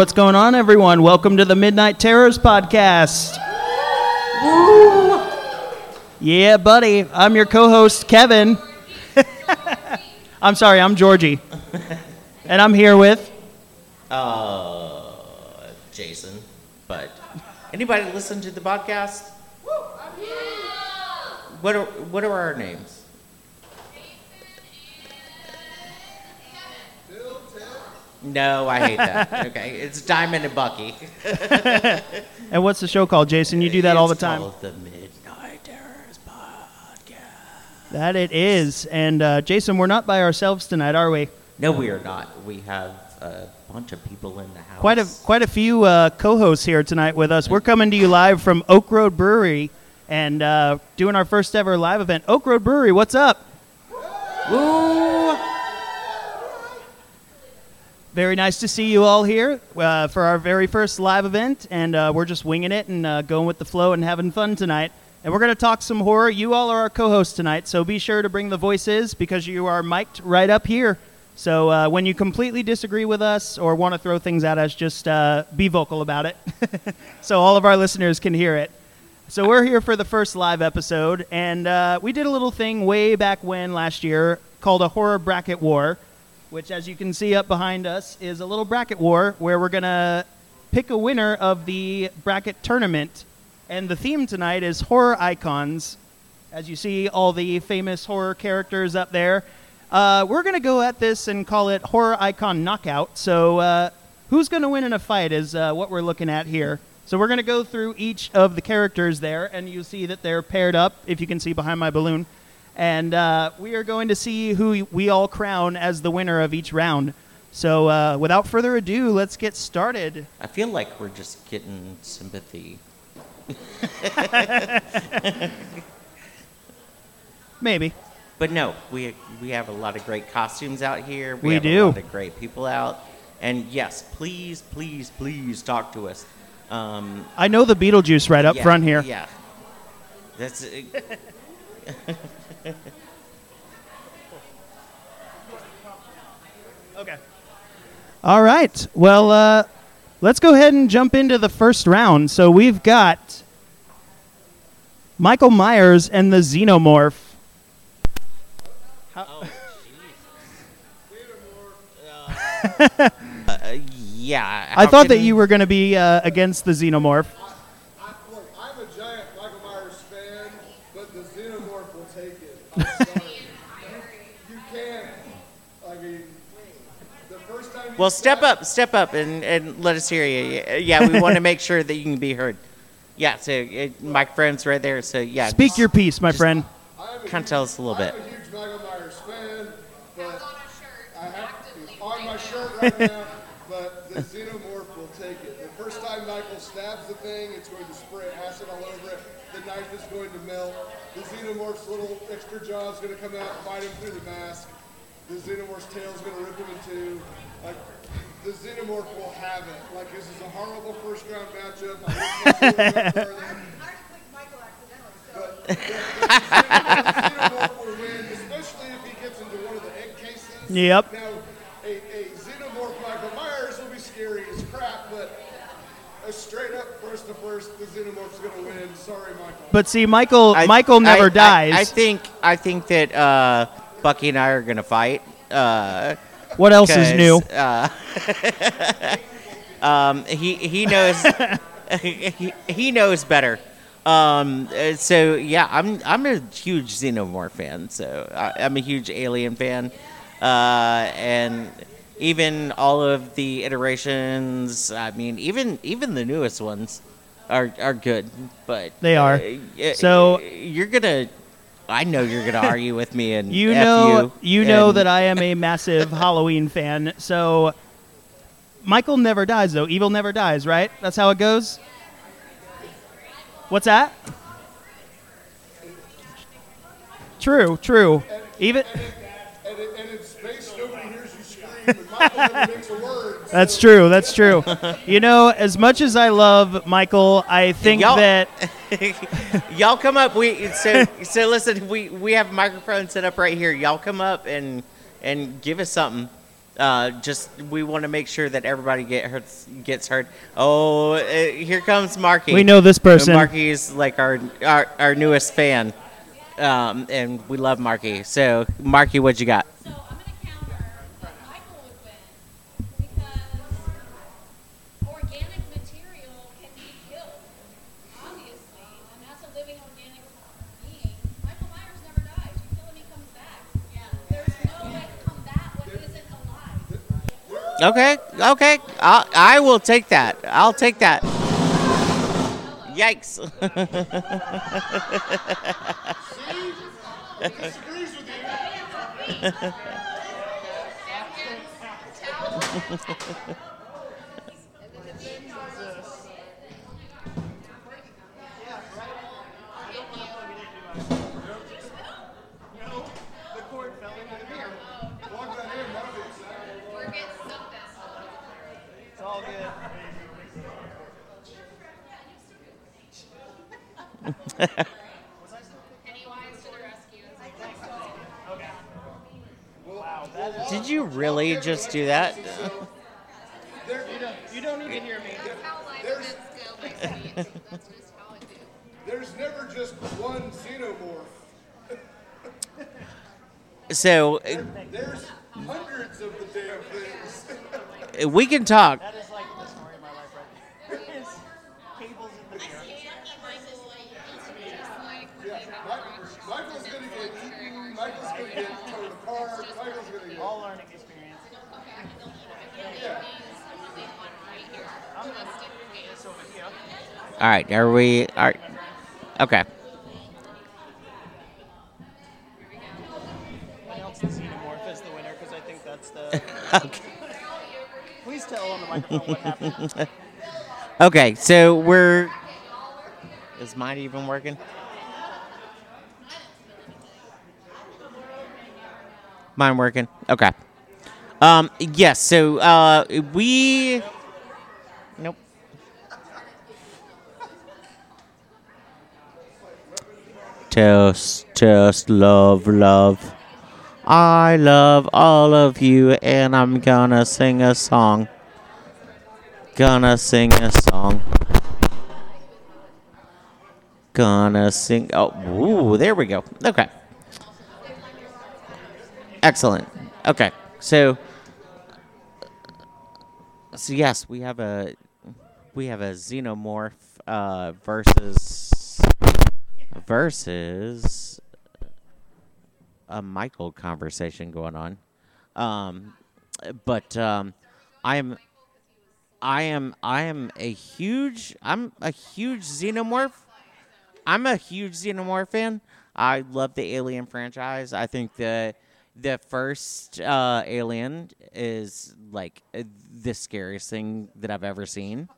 Hey, what's going on, everyone? Welcome to the Midnight Terrors podcast. Yeah, buddy. I'm your co host, Kevin. I'm sorry, I'm Georgie. and I'm here with. Uh, Jason. But anybody listen to the podcast? What are what are our names? No, I hate that. Okay, it's Diamond and Bucky. And what's the show called, Jason? You do that all the time. called the Midnight Terrors podcast. That it is. And uh, Jason, we're not by ourselves tonight, are we? No, we are not. We have a bunch of people in the house. Quite a quite a few uh, co-hosts here tonight with us. We're coming to you live from Oak Road Brewery and uh, doing our first ever live event. Oak Road Brewery, what's up? Ooh. Very nice to see you all here uh, for our very first live event, and uh, we're just winging it and uh, going with the flow and having fun tonight. And we're going to talk some horror. You all are our co-hosts tonight, so be sure to bring the voices because you are mic'd right up here. So uh, when you completely disagree with us or want to throw things at us, just uh, be vocal about it, so all of our listeners can hear it. So we're here for the first live episode, and uh, we did a little thing way back when last year called a horror bracket war, which, as you can see up behind us, is a little bracket war where we're gonna pick a winner of the bracket tournament. And the theme tonight is horror icons. As you see, all the famous horror characters up there. Uh, we're gonna go at this and call it horror icon knockout. So, uh, who's gonna win in a fight is uh, what we're looking at here. So we're gonna go through each of the characters there, and you see that they're paired up. If you can see behind my balloon and uh, we are going to see who we all crown as the winner of each round. So, uh, without further ado, let's get started. I feel like we're just getting sympathy. Maybe. But no, we we have a lot of great costumes out here. We have do. a lot of great people out. And yes, please, please, please talk to us. Um, I know the Beetlejuice right up yeah, front here. Yeah. That's uh, Okay. All right. Well, uh, let's go ahead and jump into the first round. So we've got Michael Myers and the Xenomorph. yeah. I thought that you were going to be uh, against the Xenomorph. I, look, I'm a giant Michael Myers fan, but the Xenomorph will take it. I'm sorry. You can't. I mean, the first time. Well, step slapped- up, step up, and, and let us hear you. Yeah, we want to make sure that you can be heard. Yeah, so uh, microphone's right there. So yeah, Speak your piece, my friend. I am Kind of tell us a little bit. I'm a huge Michael Myers fan, but I have it's on my shirt right now. But the Xenomorph will take it. The first time Michael stabs the thing, it's going to spray acid all over it. The knife is going to melt. The Xenomorph's little extra jaw is going to come out, and bite him through the mask. The Xenomorph's tail is going to rip him in two. Like, the Xenomorph will have it. Like, this is a horrible first round matchup. I. But Xenomorph will win, especially if he gets into one of the egg cases. Yep. Now, a, a Xenomorph Michael Myers will be scary as crap, but a straight up first to first, the Xenomorph's going to win. Sorry, Michael. But see, Michael I- Michael never I- I- dies. I, think I think that uh, Bucky and I are gonna fight. Uh, what else is new? Uh, um, he he knows he, he knows better. Um, so yeah, I'm I'm a huge Xenomorph fan. So I, I'm a huge Alien fan, uh, and even all of the iterations. I mean, even even the newest ones are are good. But They are. uh, So- you're gonna. I know you're gonna argue with me and You F know, you, know that I am a massive Halloween fan. So, Michael never dies, though. Evil never dies, right? That's how it goes. What's that? True, true. Even And, in- and in space, nobody hears and Michael never makes a word. That's true. That's true. You know, as much as I love Michael, I think Y'all- that Y'all come up. We so so listen. We we have a microphone set up right here. Y'all come up and and give us something. Uh, just we want to make sure that everybody get hurt, gets heard. Oh, uh, here comes Marky. We know this person. Marky is like our, our our newest fan, um, and we love Marky. So, Marky, what you got? So Okay, okay, I'll, I will take that. I'll take that. Yikes! Disagrees with you. Plug that in, that'll be exciting. It's all good. Did you really just do that? There, You don't need to hear me. there's, there's never just one xenomorph. So uh, There's hundreds of the damn things. we can talk. All right, are we? Are okay. Announce the xenomorph as the winner because I think that's the. Okay. Please tell on the microphone what happened. Okay, so we're. Is mine even working? Mine working? Okay. Um. Yes. So uh, we. Nope. Toast, toast, love, love. I love all of you, and I'm gonna sing a song. Gonna sing a song. Gonna sing. Oh, ooh, there we go. Okay. Excellent. Okay, so. So yes, we have a we have a xenomorph uh, versus versus a Michael conversation going on. Um, but um, I'm I am I am a huge I'm a huge xenomorph. I'm a huge xenomorph fan. I love the Alien franchise. I think the the first uh, Alien is like the scariest thing that I've ever seen.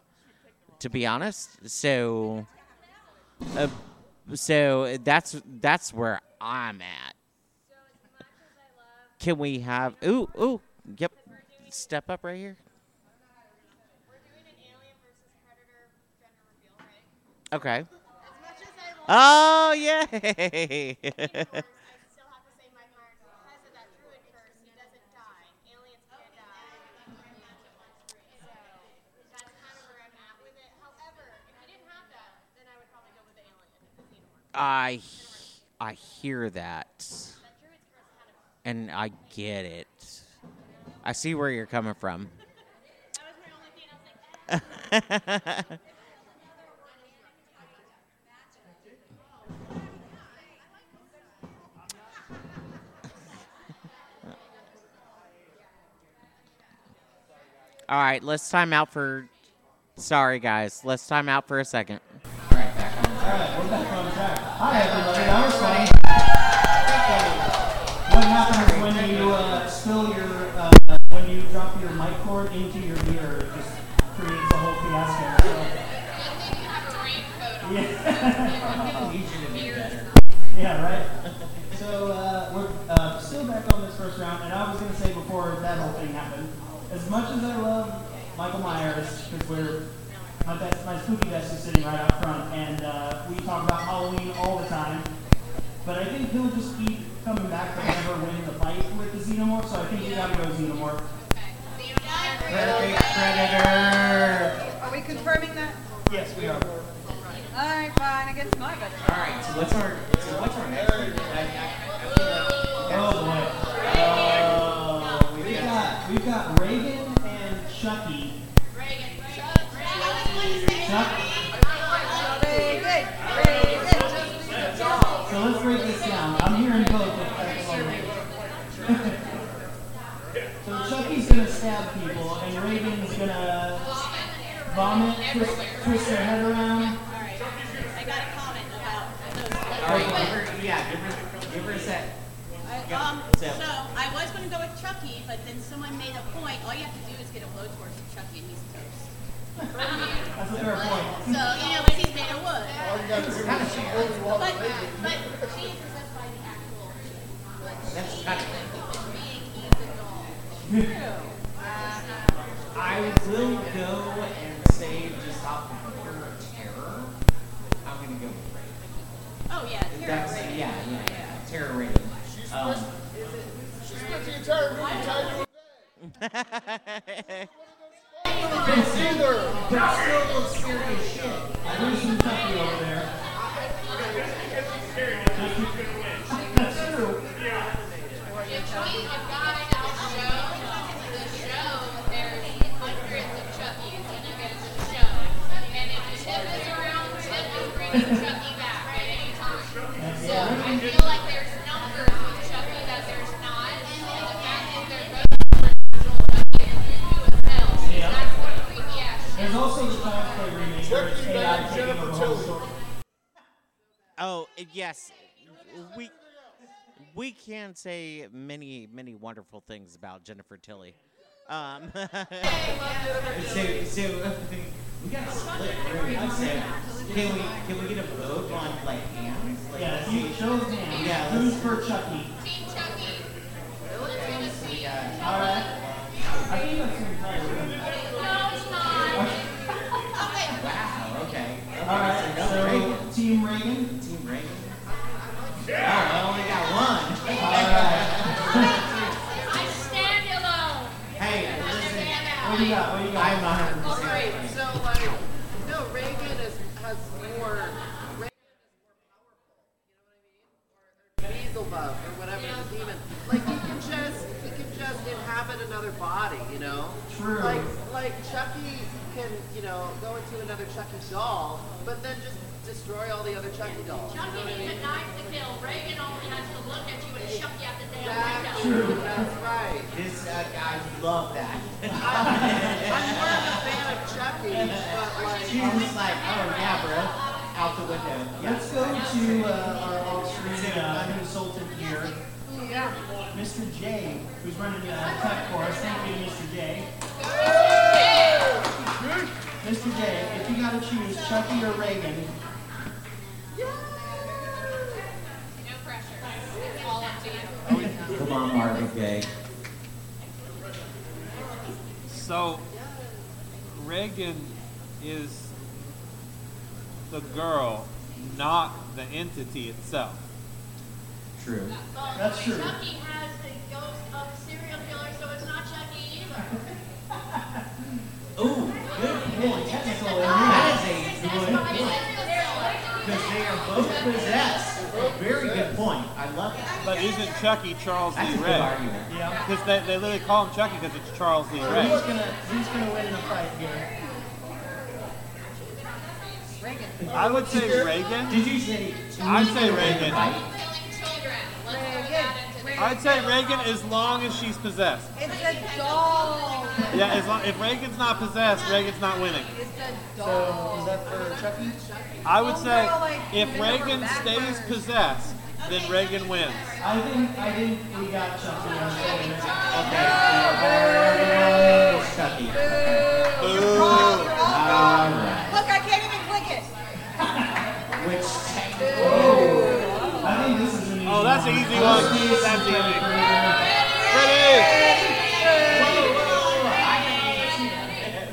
To be honest, so uh, so that's that's where I'm at. Can we have? Ooh, ooh, yep. Step up right here. Okay. Oh, an alien versus predator gender reveal, right? Okay. As much as I love Oh yay! I still have to say Mike Myers because of that druid curse, he doesn't die. Aliens can't die. So that's kind of where I'm at with it. However, if he didn't have that, then I would probably go with the alien, the xenomorph. I I hear that, and I get it. I see where you're coming from. All right, let's time out for. Sorry, guys. Let's time out for a second. Hi everybody, that was funny. What happens when you uh, spill your uh, when you drop your mic cord into your beer? It just creates a whole fiasco. So. Yeah. yeah, right. So uh, we're uh, still back on this first round, and I was gonna say before that whole thing happened, as much as I love Michael Myers, because we're my best, my spooky vest is sitting right out front, and uh, we talk about Halloween all the time. But I think he'll just keep coming back to never win the fight with the xenomorph, so I think we gotta go xenomorph. Perfect predator. Are we confirming that? Yes, we are. All right, fine. I guess my budget. All right. So what's our so what's our next? I, I, I Oh boy. oh, we We've got got we've got Regan and Chucky. Chuck. Regan, Regan. So let's break this down. I'm hearing both if that's all right. so Chucky's gonna stab people, and Regan's gonna vomit, twist, twist their head around. I got a comment about those. All right. Give her, yeah. Give her give her a set. Um, So- so I was going to go with Chucky, but then someone made a point. All you have to do is get a blowtorch to Chucky and he's toast. That's a fair point. So you know, because he's made of wood. All you gotta do is only walk But but she is possessed by the actual That's kind of. being. He's a doll. I will go and say just off of terror. I'm gonna go with Regan. Oh yeah, That's terror. yeah, yeah, yeah. Terror rating. Um, She spent the entire movie tied to a bed. Still, but still those scary as shit. There's some Chucky over there. That's true. If we have got our show, the show, there's hundreds of Chuckies in a show. And if Chip is around, Chip is bringing Chucky back at any time. So I feel like oh yes, we we can say many many wonderful things about Jennifer Tilly. Um, so so we got to split room. So can we can we get a vote on like hands? Like, Yeah, let's you see. hands, Yeah, who's for Chucky? Team Chucky. Alright. I think that's the entire room. Okay. Alright, so Regan. Team Regan. Team Regan. Oh, I only got one. I stand alone. Hey, listen, What do you got? What do you got? I'm 100. percent Right, so like, no, Regan is, has more, Regan is more powerful, you know what I mean? Or, or Beelzebub, or whatever, the demon. Like, he can just, he can just inhabit another body, you know? True. Like, like Chucky can, you know, go into another Chucky doll, but then just destroy all the other Chucky dolls, you know Chucky what I needs mean? a knife to kill. Regan only has to look at you and shove you out the damn Exactly, window. that's right. This, uh, I love that. I'm more of a fan of Chucky, but like, She was just like, oh yeah, bro, out the window. Let's go to uh, our off-screen uh, consultant here, Mr. J, who's running uh, tech for us. Thank you, Mr. J. Mr. J, if you gotta choose Chucky or Regan, No pressure. It's all up to you. Come on, Marvin Gaye. So, Regan is the girl, not the entity itself. True. That's true. Chucky has the ghost of a serial killer, so it's not Chucky either. Ooh, good point. technical That is a good point. Because they are both possessed. Very good point. I love it. But isn't Chucky Charles That's a Lee good Ray? argument. Yeah. Because they, they literally call him Chucky because it's Charles Lee So Ray. who's gonna who's gonna win in a fight here? Regan. I would say Regan. Did you say? I'd say Regan. I'd say Regan as long as she's possessed. It's a doll. Yeah, as long, if Regan's not possessed, Regan's not winning. It's a So doll. is that for Chucky? I would oh, say if Regan stays possessed, then Regan wins. I think I think we got Chucky. on Regan. Okay. so, Chucky. Okay. Boo. That's an easy one. That's easy. Ready?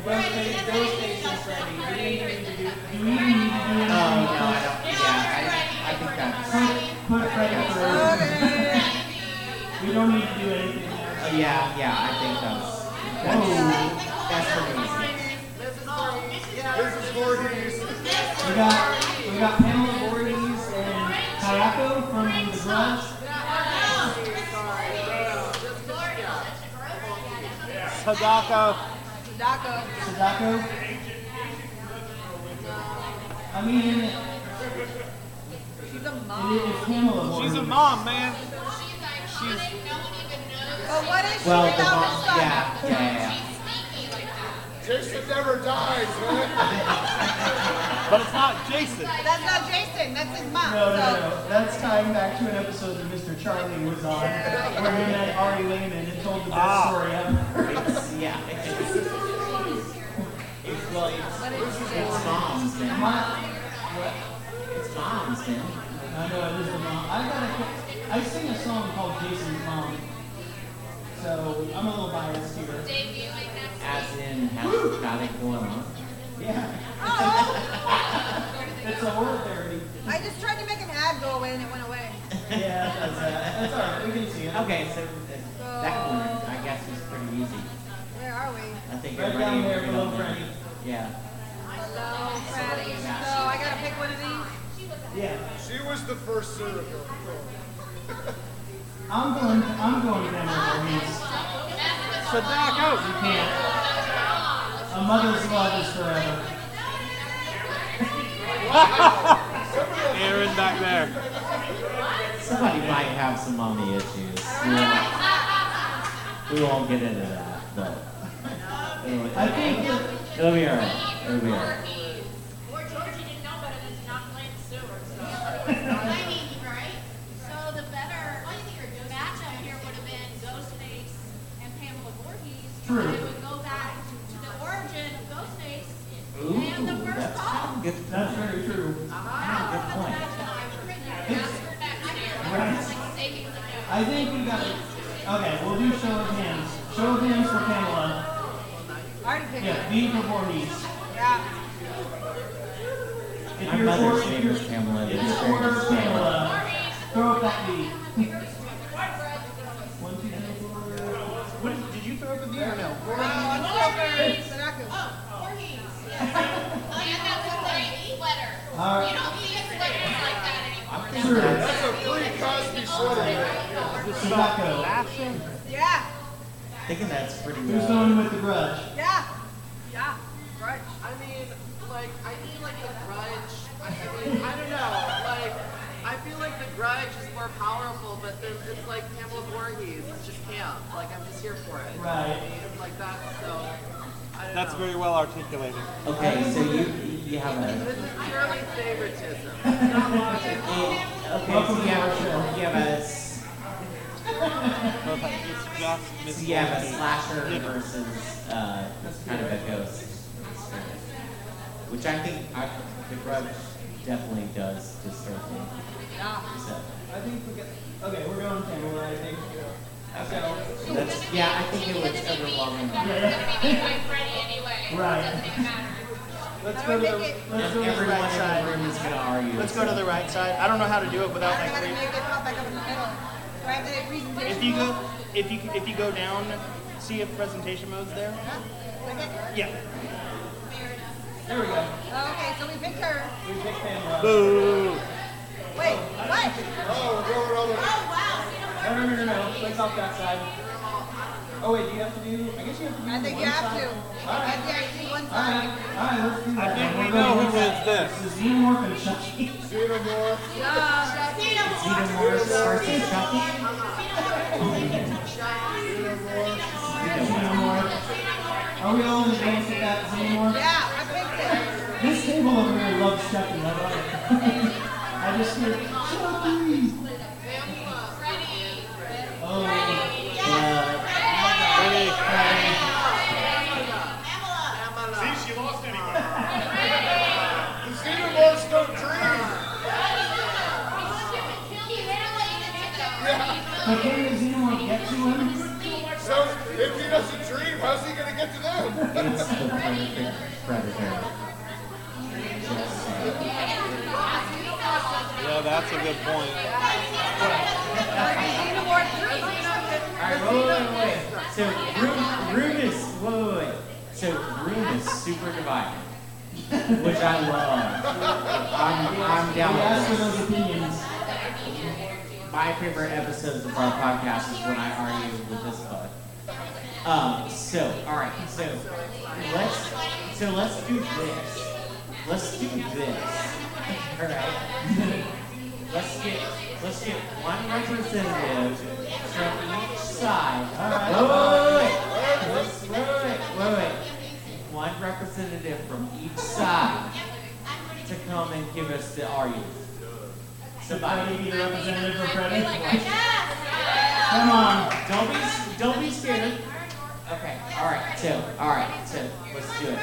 Ghostface, Ghostface and Freddy. Do we even need to do? Do we even need to do anything? Oh no, I don't. Yeah, I, I think that's. Put, put Freddy first. We don't need to do anything. Oh yeah, yeah, I think that's. That's pretty easy. This is Voorhees. We got we got Pamela Voorhees and from The Grudge. Sadako. Daco. Sadako. I mean, She's a it, mom. it's Pamela Voorhees. She's a mom, man. But what is she Well, the mom, her yeah, yeah, yeah. Jason never dies, man. But it's not Jason. That's not Jason. That's his mom. No, no, no. That's tying back to an episode that Mr. Charlie was on, where he met Ari Lehman and told the best Ah. story ever. It's, yeah. It's, well, it's, it's moms, man. It's moms, man. I know it is the mom. I got a, I sing a song called Jason's Mom, so I'm a little biased here. As in, has got it going on. Yeah, Oh, it's a horror therapy. I just tried to make an ad go away and it went away. Yeah, that's that. That's alright. We can see it. Okay, so uh, that one, I guess, is pretty easy. Where are we? I think Right everybody down there agreed below on that. Franny. Yeah. Hello, Freddy. So I gotta pick one of these. Yeah, She was the first serial I'm going. I'm going to Pamela Voorhees. Sadako. You can't. A mother's love is forever. Aaron back there. Somebody might have some mommy issues. We won't, we won't get into that, but it'll, I think it'll be alright. It'll be alright. Or Georgie didn't know better than to not play in the sewer, so. I mean, right? So the better matchup here would have been Ghostface and Pamela Voorhees. True. It would go back to the origin of Ghostface Ooh, and the first that's call. kind of good. that's very true. Good point. I think we got. Okay, we'll do show of hands. Show of hands for Pamela. Already picked Yeah, it. B for Voorhees. Yeah. If My you're mother's for, if name you're, is Pamela. if It's you're very for Pamela. Pamela, throw up that B. One, two, three, four. What, did you throw up a V or no? Oh, I'm still for Sadako. All right. That's a pre-Cosby sweater. man. Tobacco. Yeah. Thinking that's pretty good. Who's going with the grudge? Yeah. Yeah. Right. I mean, like, I feel like the grudge. I mean, I don't know. Like, I feel like the grudge is more powerful, but then it's like Pamela Voorhees. It's just camp. Like, I'm just here for it. Right. I mean, like that. So, I don't That's know. very well articulated. Okay, so you you have a This is purely favoritism. It's not logic. okay, Welcome so you have, show. you have a s- it's just so you have a Voorhees. slasher versus uh, kind of a ghost, which I think I, the grudge definitely does disturb me. Yeah. So, I think we got. Okay, we're going Pamela. I think. So, that's yeah, I think it was overwhelming. right. Let's go to the, let's go to the right in the side. room is gonna argue. Let's go to the right side. I don't know how to do it without like. re- make it pop back up in the middle. Do I have the presentation? If you go, if you if you go down, see if presentation mode's there. Yeah. There we go. Okay, so we picked her. We picked Pamela. Boo. Wait, what? Oh, we're going on the. Oh wow. No, no, no, no, no. Let's off that side. Oh wait, do you have to do? I guess you have to do. I think one you have side. to. All right. I think I see one All side. right. All right. Let's do that. I that. think We're we going know who one wins side. this. This is Xenomorph and Chucky. Xenomorph. Yeah. Xenomorph versus Chucky. Xenomorph. Are we all in agreement with that Xenomorph? Yeah, I picked it. This table over here loves Chucky. I love it. I just hear Chucky. Oh. Uh, The Xenomorphs don't dream. But can the Xenomorph get to him? So if he doesn't dream, how's he gonna get to them? it's the perfect predator. Just saying. Yeah, that's a good point. Xenomorph three. All right, wait, wait, wait. So room, room is fighting, which I love. I'm, I'm down We asked for with those opinions. My favorite episodes of our podcast is when I argue with this bud. Um, so, all right, so let's so let's do this. Let's do this. All right. Let's get let's get one representative from each side. All right. Wait, wait, wait, wait, wait, wait. One representative from each side to come and give us the argument. Somebody be the representative for Freddy? Come on. Don't be don't be scared. Okay. All right. So all right. So let's do it.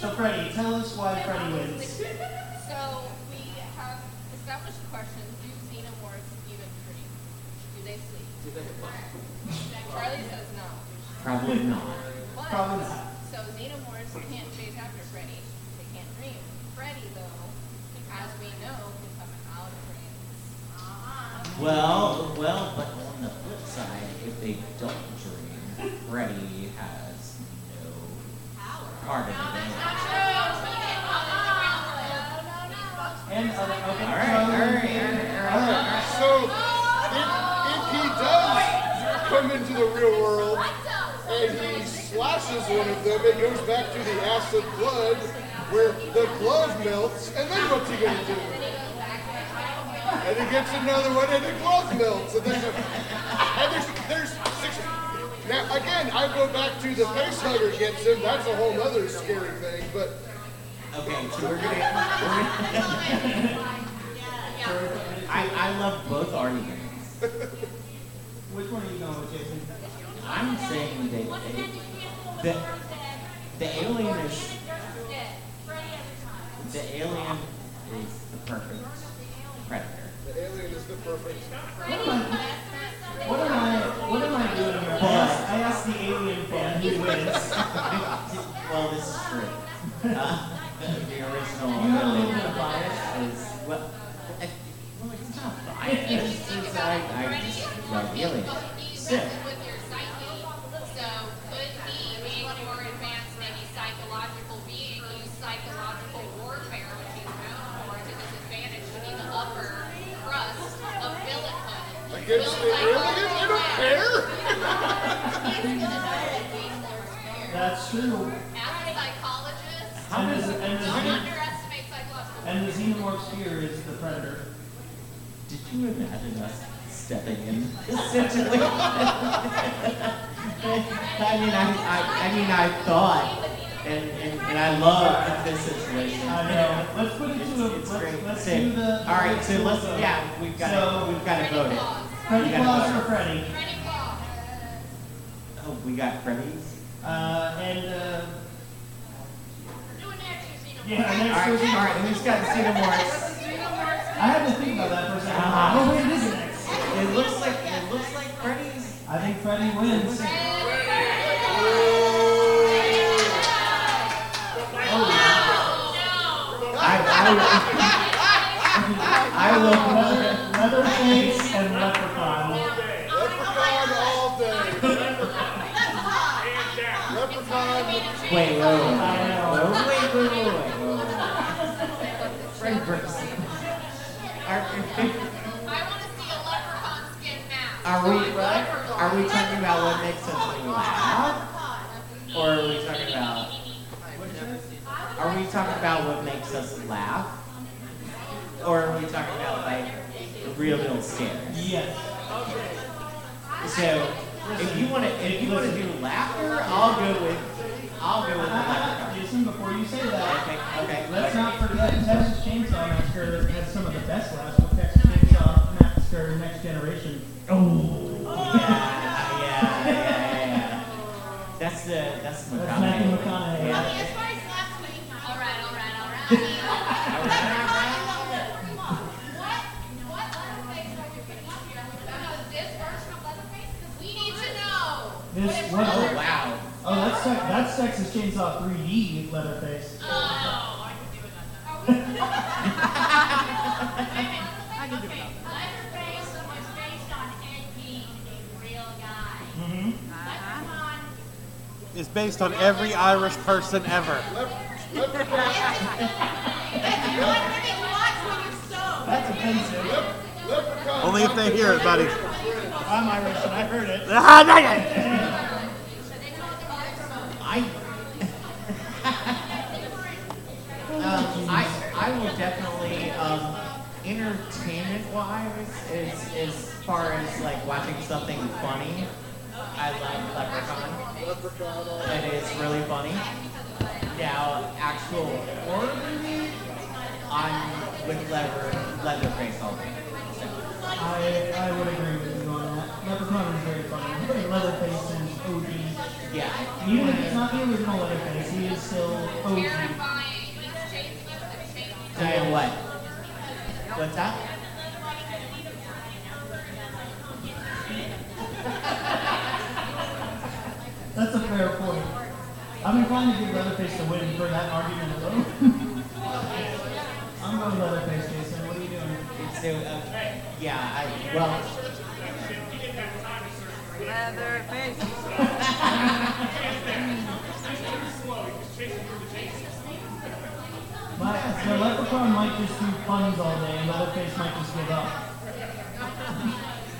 So Freddy, tell us why Freddy wins. So we have established the question, do xenomorphs even dream? Do they sleep? Charlie says no. Probably not. But, Probably not. So xenomorphs can't chase after Freddy. They can't dream. Freddy, though, as we know, can come out of. Well, well, but on the flip side, if they don't dream, Freddy has no part of it. And other, okay. All right, all right, all right, all right. So, if, if he does come into the real world and he slashes one of them, it goes back to the acid blood where the glove melts, and then what's he gonna do? And he gets another one, and the glove melts, and then and there's there's six. Now again, I go back to the face hugger gets him. That's a whole other scary thing, but. Okay, so we're gonna. I, I love both arguments. Which one are you going with, Jason? I'm saying that they, the, the alien is the alien is the perfect predator. The alien is the perfect. What am I? What am I doing here? I asked, the alien fan who wins. well, this is true. Uh, the, original You bias. is well. It's not biased. It's I, That's true. As a psychologist, And the, and the, don't xen- underestimate psychological and the xenomorph spear is the predator. did you imagine us stepping in this situation? I mean, I, I, I mean, I thought, and, and, and I love this situation. I know. Let's put it to a. It's Let's, great. let's So, do the. all right, so let's, the vote. yeah, we've got So- to, we've got to vote it. Freddy We Claus or. Freddy? Freddy Claus. Oh, we got Freddy's? Uh, and uh, Do an extra xenomorph. yeah, and All next right, was all right, who's got Xenomorphs? I had to think about that for a second. Ah. Oh wait, it is next. It looks like, it looks like Freddy's. I think Freddy wins. I, I, I will, Leatherface and Leprechaun. Leprechaun wait, wait, wait, I know. wait, wait, wait, wait, wait, wait. Freddy versus. Are, I want to see a leprechaun skin mask. are we, are we talking about what makes us laugh? Or are we talking about, are we talking about what makes us laugh? Or are we talking about like real real scares? Yes. So if you want to, if you want to do laughter, I'll go with, I'll go with the leprechaun. Jason, before you say that, Okay, okay. let's not forget Texas Chainsaw Massacre had some of the best laughs with Texas Chainsaw Massacre Next Generation. Oh. Yeah, yeah, yeah, yeah, yeah. That's the, that's the That's Matthew McConaughey. McConaughey. Oh that's Texas Chainsaw 3D Leatherface. Oh, I can do it. I can do it. Leatherface was based on Ed Gein, a real guy. Mm-hmm. Leprechaun It's based on every Irish person ever. That's offensive. Only if they hear it, buddy. I'm Irish and I heard it. um, I, I will definitely, um, entertainment-wise, as, as far as like watching something funny, I love Leprechaun. Leprechaun. It is really funny. Now, actual horror movie, I'm with Leather, Leatherface all day. So, I, I would agree with you on that. Leprechaun is very funny. Leatherface is OG. yeah. Even if it's not the original Leatherface, he is still OG. Terrifying. He's chasing us and chasing Tell you what. What's that? That's a fair point. I'm inclined to give Leatherface the win for that argument alone. I'm going to Leatherface, Jason. What are you doing? So, uh, yeah, I, well, Leatherface. My, the Leprechaun might just do puns all day, and Leatherface might just give up.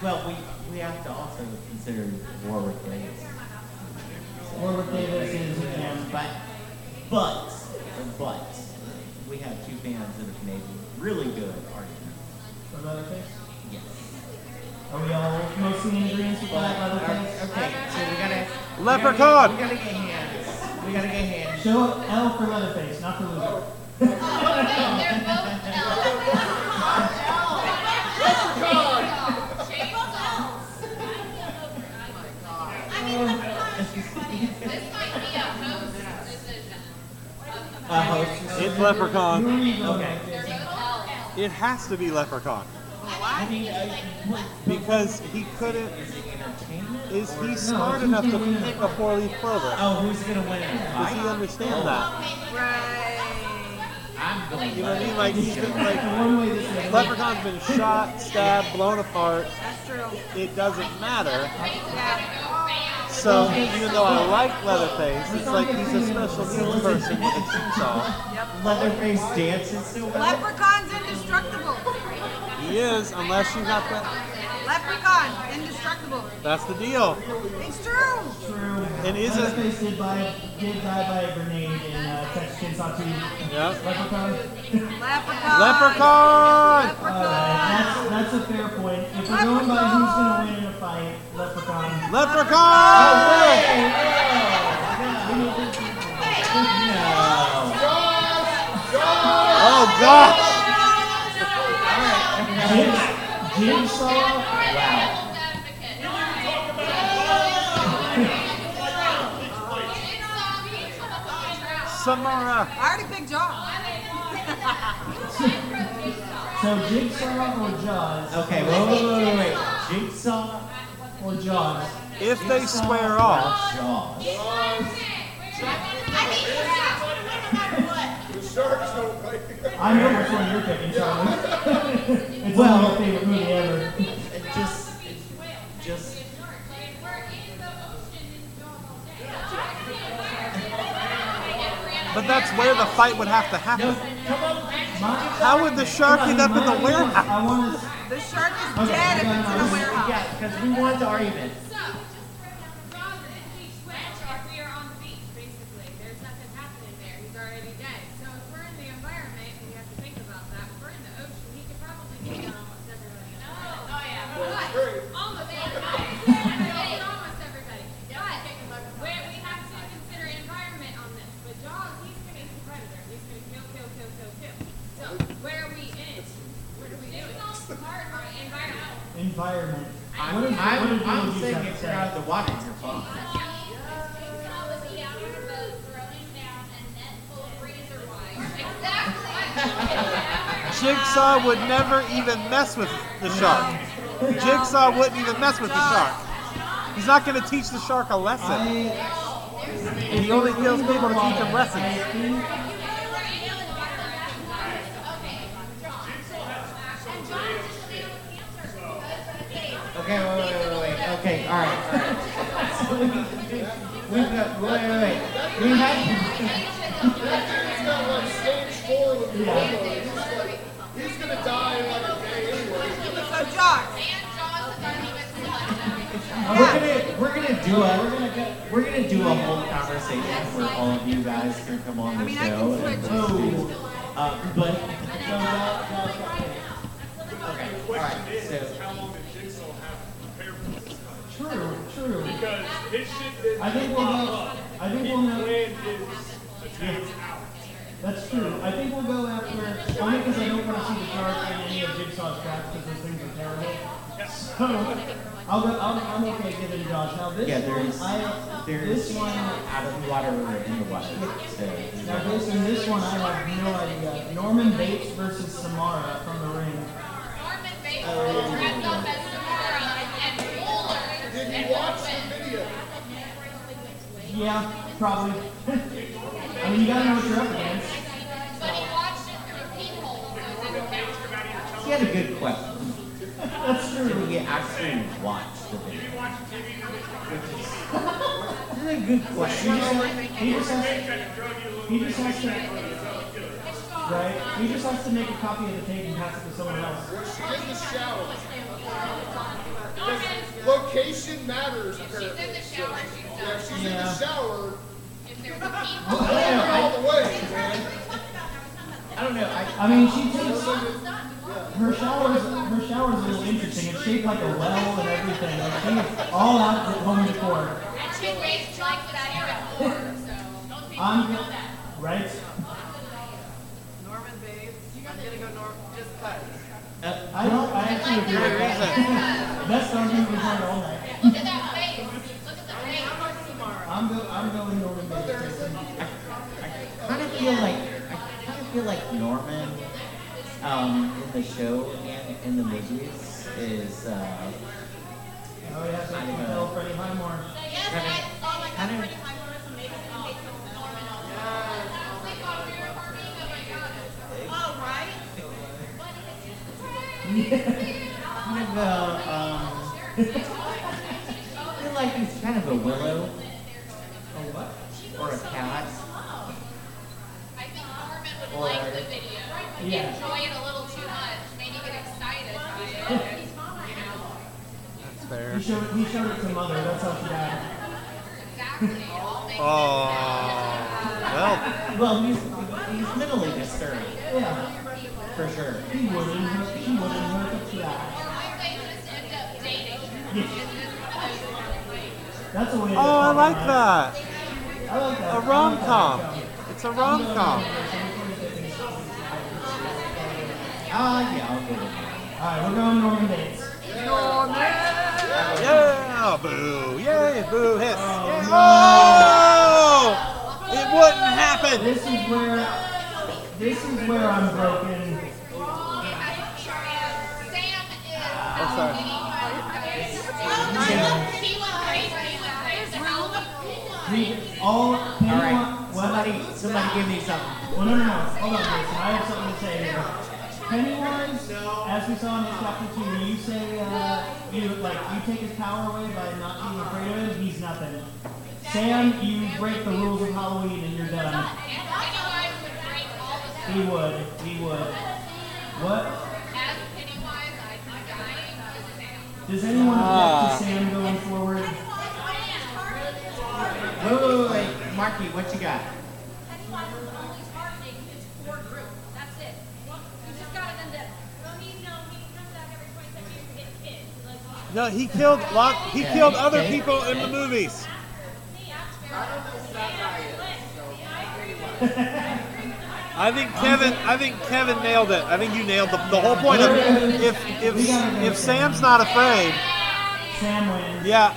well, we, we have to also consider Warwick Davis. Warwick Davis is a again, But, but, but, we have two fans that are Canadian. Really good arguments. for Leatherface. Yes. Are we all mostly in agreement with that, Leatherface? okay, so we gotta. we Leprechaun! gotta get- We gotta get hands. We gotta get hands. Show L for Leatherface, not for loser. They're both L's. Chase L's. I mean, this might be a host decision. Host. It's Leprechaun. Okay. They're both L's. It has to be Leprechaun. I mean, what- Because he couldn't. is it entertainment? Is he smart enough to pick a four leaf clover? Oh, who's gonna win Does he understand that? Right. I'm going. You know what I mean? Like he's been like One way this way. Leprechaun's been shot, stabbed, blown apart. That's true. It doesn't matter. Yeah. So even though I like Leatherface, it's like he's a special needs person with a chainsaw. Leatherface dances so well. Leprechaun's indestructible. He is, unless you got that. Leprechaun, indestructible. That's the deal. It's true. True. And is it? Did, by, did die by a grenade in uh, Texas Chainsaw 2. Yep. Leprechaun. Leprechaun. Leprechaun! Leprechaun. That's, that's a fair point. If we're going by who's going to win in a fight, Leprechaun. Leprechaun! Oh gosh! Jig- Jigsaw. Devil's advocate. Jigsaw beats the fucking trout. Samara. I already picked Jaws. So Jigsaw or Jaws? Okay, wait, wait, wait, wait, wait. Jigsaw Or Jaws? If they square off, Jaws. The sharks don't like I know which one you're picking, Charlie. it's Well- only my favorite movie ever. It just, it just. but that's where the fight would have to happen. My, How would the shark end up in the warehouse? I want to. The shark is dead if it's in a warehouse. Yeah, because we want the argument. Jigsaw would never even mess with the shark. Jigsaw wouldn't even mess with the shark. He's not going to teach the shark a lesson. He only kills people to teach them lessons. I think Okay, wait, wait, wait, wait. Okay, all right, all right. So we, we've got, wait, wait, wait. We have, got So Josh, We're gonna we're gonna do a we're gonna go, we're gonna do a whole conversation where all of you guys can come on the I mean, I show. can and switch. let's uh, but so that, that's okay. All right. So How long did Jigsaw have to prepare for this? True, true. Because his shit didn't I think we'll pop go. up. I think He we'll know. planned his attacks out. That's true. I think we'll go after only because I don't want to see the shark in any of Jigsaw's tracks because those things are terrible. So I'll go. I'm, I'm okay giving Josh. Now this yeah, one, there's I there's this one. out of the water or in the water. So Now this in this one, I have no idea. Norman Bates versus Samara from the ring. Norman Bates will dress up as Samara and Fuller. Did you watch the video? Yeah, probably. I mean, you gotta know what you're up against. But he watched it through a peephole, so it didn't count. he had a good question. That's true. Did he actually watch the video? This is a good question. He just has to. He just has to. Right? He just has to make a copy of the tape and pass it to someone else. She's in the shower. Because location matters She's in the shower, she's Yeah, she's in the shower. If there's a peephole, all the way, man. I don't know. I, I mean, she takes her showers. Her shower's a little interesting. It's shaped like a well and everything. Like she's all out at home decor. and she makes likes that even more, so don't people I'm know that? right. Norman Bates. I'm gonna go Norm. Just cut. Uh, I don't. I actually agree with that. Best argument we've heard all night. Look at that face. Look at the face. I'm go. I'm going Norman Bates. Jason. I kind of feel like I kind of feel like Norman um, in the show and in the movies is uh, Oh yeah, so I can tell Freddie Highmore. Kind of god. Oh, kind of uh, um, I feel like he's kind of a willow Oh what? or a cat. I think Norman would Or- like the video. Yeah. Enjoy it a little too much. Maybe get excited by it. and, You know, That's fair. He showed. He showed it to mother. That's how she died. exactly. It all Oh. Well, Well, he's he's mentally disturbed Yeah. for sure. He wouldn't. hurt- She wouldn't hurt a fly. They just end up dating. Yeah. It's just one of those things. That's a way. to oh, I like that. I like that. A rom com. It's a rom com. Ah, yeah, I'll go with that. All right, we're going Norman Bates. Norman! Yeah, boo. Yay, boo hit. Yeah. Oh! It wouldn't happen. This is where. This is where I'm broken. Sam is. Oh, sorry. He went crazy when they said, We all. All right, somebody somebody give me something. Well, no, no, no. Hold on, Jason. I have something to say here. Pennywise, as we saw in chapter two, when you say uh, you like you take his power away by not being afraid of him, he's nothing. Sam, you break the rules of Halloween and you're done. Pennywise would break all the He would. He would. What? As Pennywise, I'd dying to Sam. Does anyone Ah. object to Sam going forward? Wait, wait, wait, wait. Marky, what you got? Pennywise is only targeting his core group. That's it. You just got it in there. Well, he, no, he comes back every 27 years to get kids. Like, No, he killed lot. He Okay, killed other okay, people in the movies. I think Kevin. I think Kevin nailed it. I think you nailed the, the whole point of if if if Sam's not afraid. Sam wins. Yeah.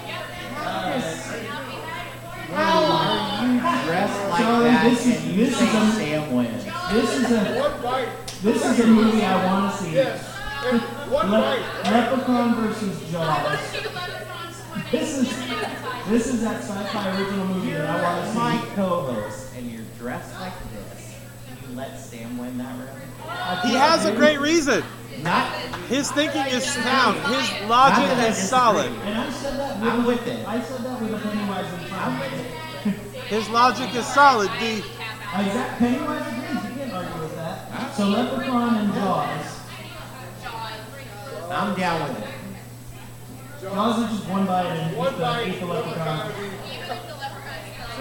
How are you dressed like Charlie, that this is- and you this is a- Sam wins? This is a this is a movie I want to see. Yes. And one Le- bite. Leprechaun versus Jaws. This is this is that sci-fi original movie that I want to see. My co-host, and you're dressed like this, and you let Sam win that round? Uh, he has a great reason. Not. His thinking is sound. His logic is solid. And I said that with, I'm with it. I said that with a Pennywise in I'm with it. His logic is solid. The Isaac Pennywise agrees. You can't argue with that. So Leprechaun and Jaws. I'm down with it. Jaws is just one bite and One eat the, bite, eat the leprechaun.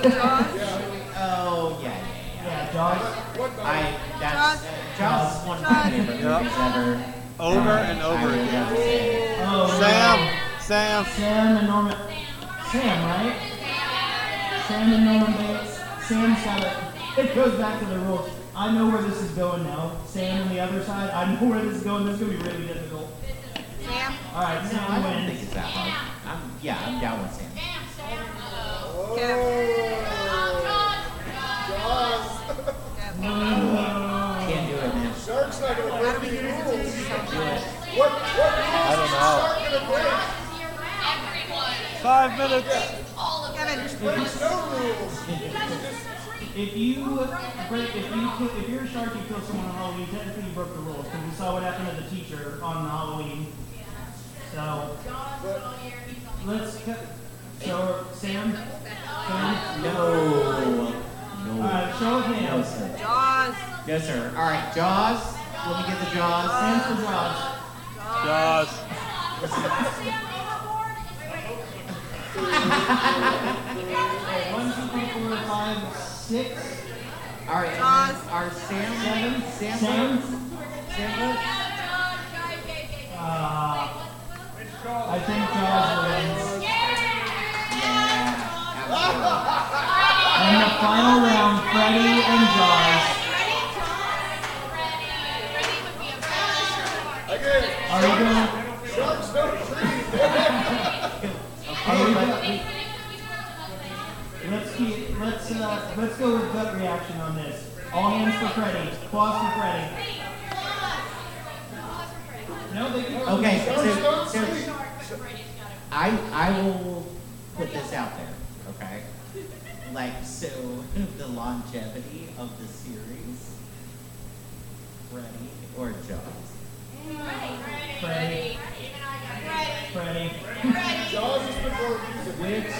Oh yeah, yeah, Yeah, Jaws. I Jaws. that's Jaws is one of my favorite movies ever. Over Uh, and over again. it. Oh, Sam, yeah. Sam. Sam and Norman. Sam, right? Sam and Norman Bates. Sam's got it. It goes back to the rules. I know where this is going now. Sam on the other side. I know where this is going. This is gonna be really difficult. Sam. All right, No, I don't think it's that hard. I'm yeah, I'm down with Sam. Jaws. Can't do it, man. Shark's not gonna break any rules. Do it. What, what rules I don't is the know. shark gonna break? Five minutes. Kevin. There's no rules. If you break, if you kill, if you're a shark, you kill someone on Halloween. Technically, you broke the rules because we saw what happened to the teacher on Halloween. So let's cut. So Sam, Sam. No. All No. right, show of hands. sir. Jaws. No, sir. All right, Jaws. Let me get the Jaws. Sam's for Jaws. Jaws. Okay, one, two, three, four, five, six. All right, Jaws. then our Sam. Seven. Sam. Sam. Sam. Uh, I think Jaws wins. And the final round, Freddy and Jaws. Are we going? sharks don't breathe. Are we going? Let's keep. Let's uh. Let's go with gut reaction on this. All hands for Freddy. Claws for Freddy. No, they can. Okay, Sharks so, so. I I will put this out there, okay? Like so, the longevity of the series, Freddy or Jaws? Freddy. Freddy. Freddy. Jaws is before music. Which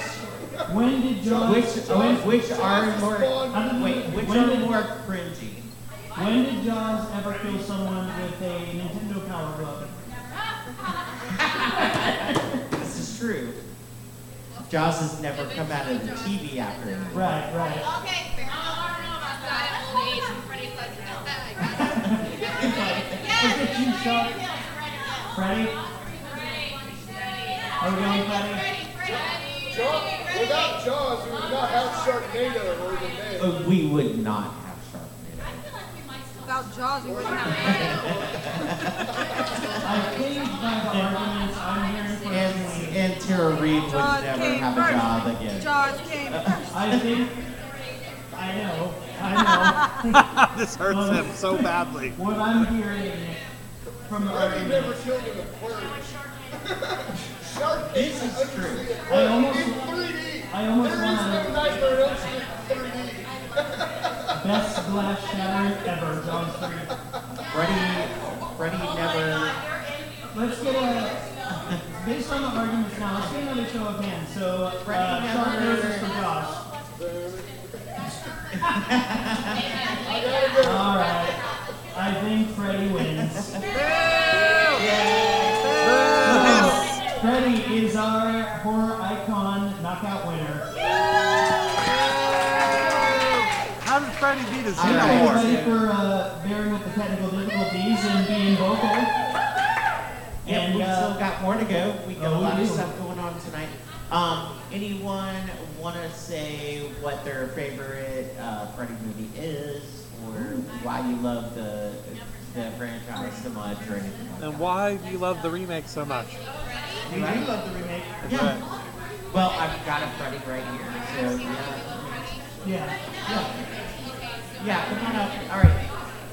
When did Jaws? which when, which are more How did- wait which when are did- more cringy? When did Jaws ever kill someone with a Nintendo Power Glove? This is true. Jaws has never come out of the TV after it. Right, right. Okay, fair enough. Old age and Freddy Look at you, Shark. Freddy? Are we going Freddy? Jaws, without Jaws, we would not have Sharknado or the name. Uh, we would not have Sharknado. Without Jaws, we wouldn't have I think by the arguments I'm hearing from And, and Tara Reid would Jaws never came have a first. job again. Jaws came first. I think. I know. I know. this hurts him so badly. What I'm hearing from the Freddy never arguments. killed an aquarium. Shark This is true. I almost- in 3D. I almost there is wanna- no Nightmare on Elm Street 3D. Best glass shattering ever, Jaws 3. Freddy, Freddy never. Let's get a. Based on the arguments now, let's get another show of hands. So, uh, Freddy Shark never- versus for Josh. I. All right. I think Freddy wins. So, Freddy is our horror icon knockout winner. How did Freddy beat his Thank Xenomorph? everybody for uh, bearing with the technical difficulties and being vocal. Yeah, And we uh, still got more to go. We got oh, a lot of stuff going on tonight. Um, anyone want to say what their favorite uh, Freddy movie is, or why you love the the franchise so much, or anything like And why do you love the remake so much? we do love the remake. Yeah. Well, I've got a Freddy right here, so yeah. Yeah. Yeah. Yeah, come on up. All right,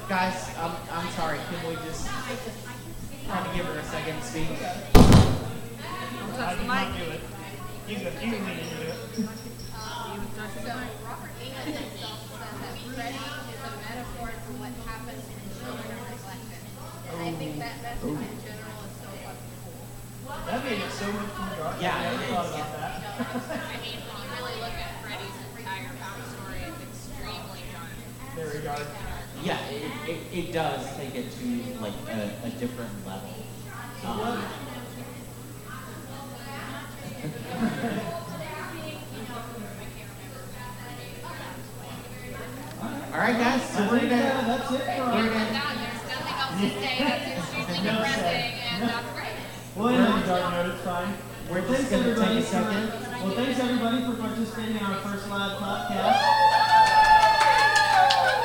guys. I'm I'm sorry. Can we just try to give her a second to speak? Don't touch the mic. do it. You can, you lean into it. Uh, you touch the mic. Robert Englund himself said that Freddy is a metaphor for what happens when children are neglected. And I think that message oh. in general is so fucking cool. That made it so much more dark. Yeah, I it never is, thought about that. I mean, when you really look at Freddy's entire backstory, it's extremely dark. It does take it to like a, a different level. Um, all right, guys. So we're gonna. that's it for We're. There's nothing else to say that's extremely No depressing say. and not great. Well, anyway, Dark Note, it's fine. We're just gonna take a second. Well, thanks everybody for participating in our first live podcast.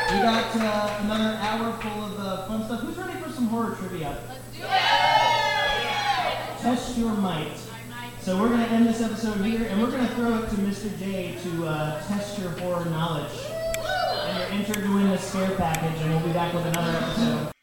We got uh, another hour full of uh, fun stuff. Who's ready for some horror trivia? Let's do it. Test your might. So we're going to end this episode here, and we're going to throw it to Mr. J to uh, test your horror knowledge. And you're entered to win the scare package, and we'll be back with another episode.